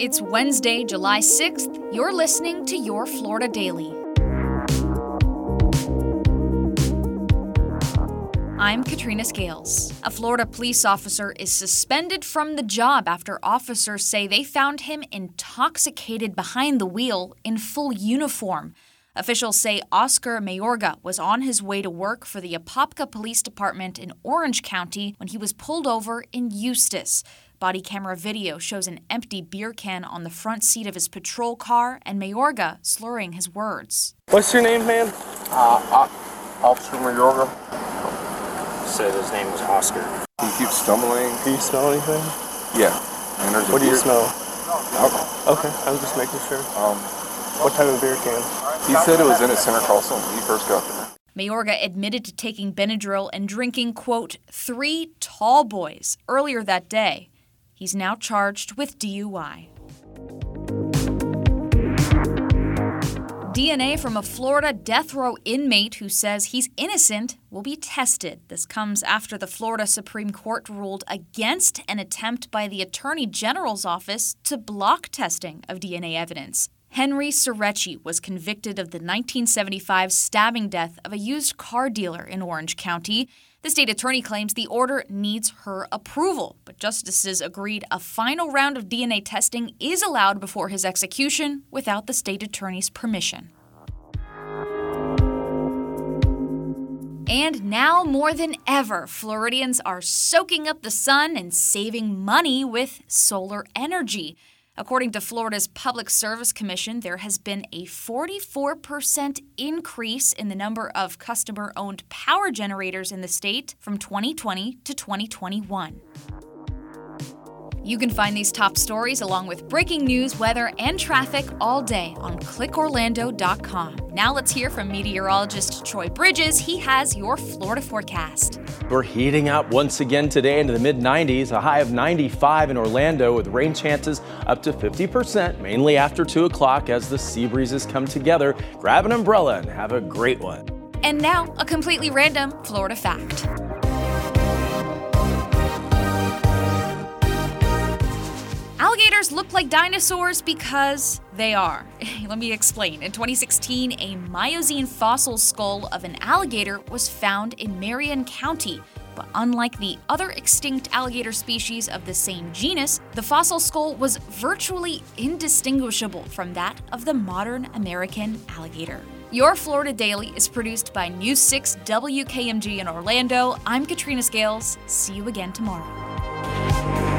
It's Wednesday, July 6th. You're listening to Your Florida Daily. I'm Katrina Scales. A Florida police officer is suspended from the job after officers say they found him intoxicated behind the wheel in full uniform. Officials say Oscar Mayorga was on his way to work for the Apopka Police Department in Orange County when he was pulled over in Eustis. Body camera video shows an empty beer can on the front seat of his patrol car and Mayorga slurring his words. What's your name, man? Uh, Officer Mayorga. Said his name was Oscar. He keeps stumbling. Do you smell anything? Yeah. And What do you smell? Alcohol. Okay, I'm just making sure. Um, What type of beer can? he said it was in his center console when he first got there. Mayorga admitted to taking Benadryl and drinking, quote, three tall boys earlier that day. He's now charged with DUI. DNA from a Florida death row inmate who says he's innocent will be tested. This comes after the Florida Supreme Court ruled against an attempt by the Attorney General's office to block testing of DNA evidence. Henry Sireci was convicted of the 1975 stabbing death of a used car dealer in Orange County. The state attorney claims the order needs her approval, but justices agreed a final round of DNA testing is allowed before his execution without the state attorney's permission. And now more than ever, Floridians are soaking up the sun and saving money with solar energy. According to Florida's Public Service Commission, there has been a 44% increase in the number of customer owned power generators in the state from 2020 to 2021. You can find these top stories along with breaking news, weather, and traffic all day on clickorlando.com. Now let's hear from meteorologist Troy Bridges. He has your Florida forecast. We're heating up once again today into the mid 90s, a high of 95 in Orlando with rain chances up to 50%, mainly after 2 o'clock as the sea breezes come together. Grab an umbrella and have a great one. And now, a completely random Florida fact. Look like dinosaurs because they are. Let me explain. In 2016, a Miocene fossil skull of an alligator was found in Marion County. But unlike the other extinct alligator species of the same genus, the fossil skull was virtually indistinguishable from that of the modern American alligator. Your Florida Daily is produced by News 6 WKMG in Orlando. I'm Katrina Scales. See you again tomorrow.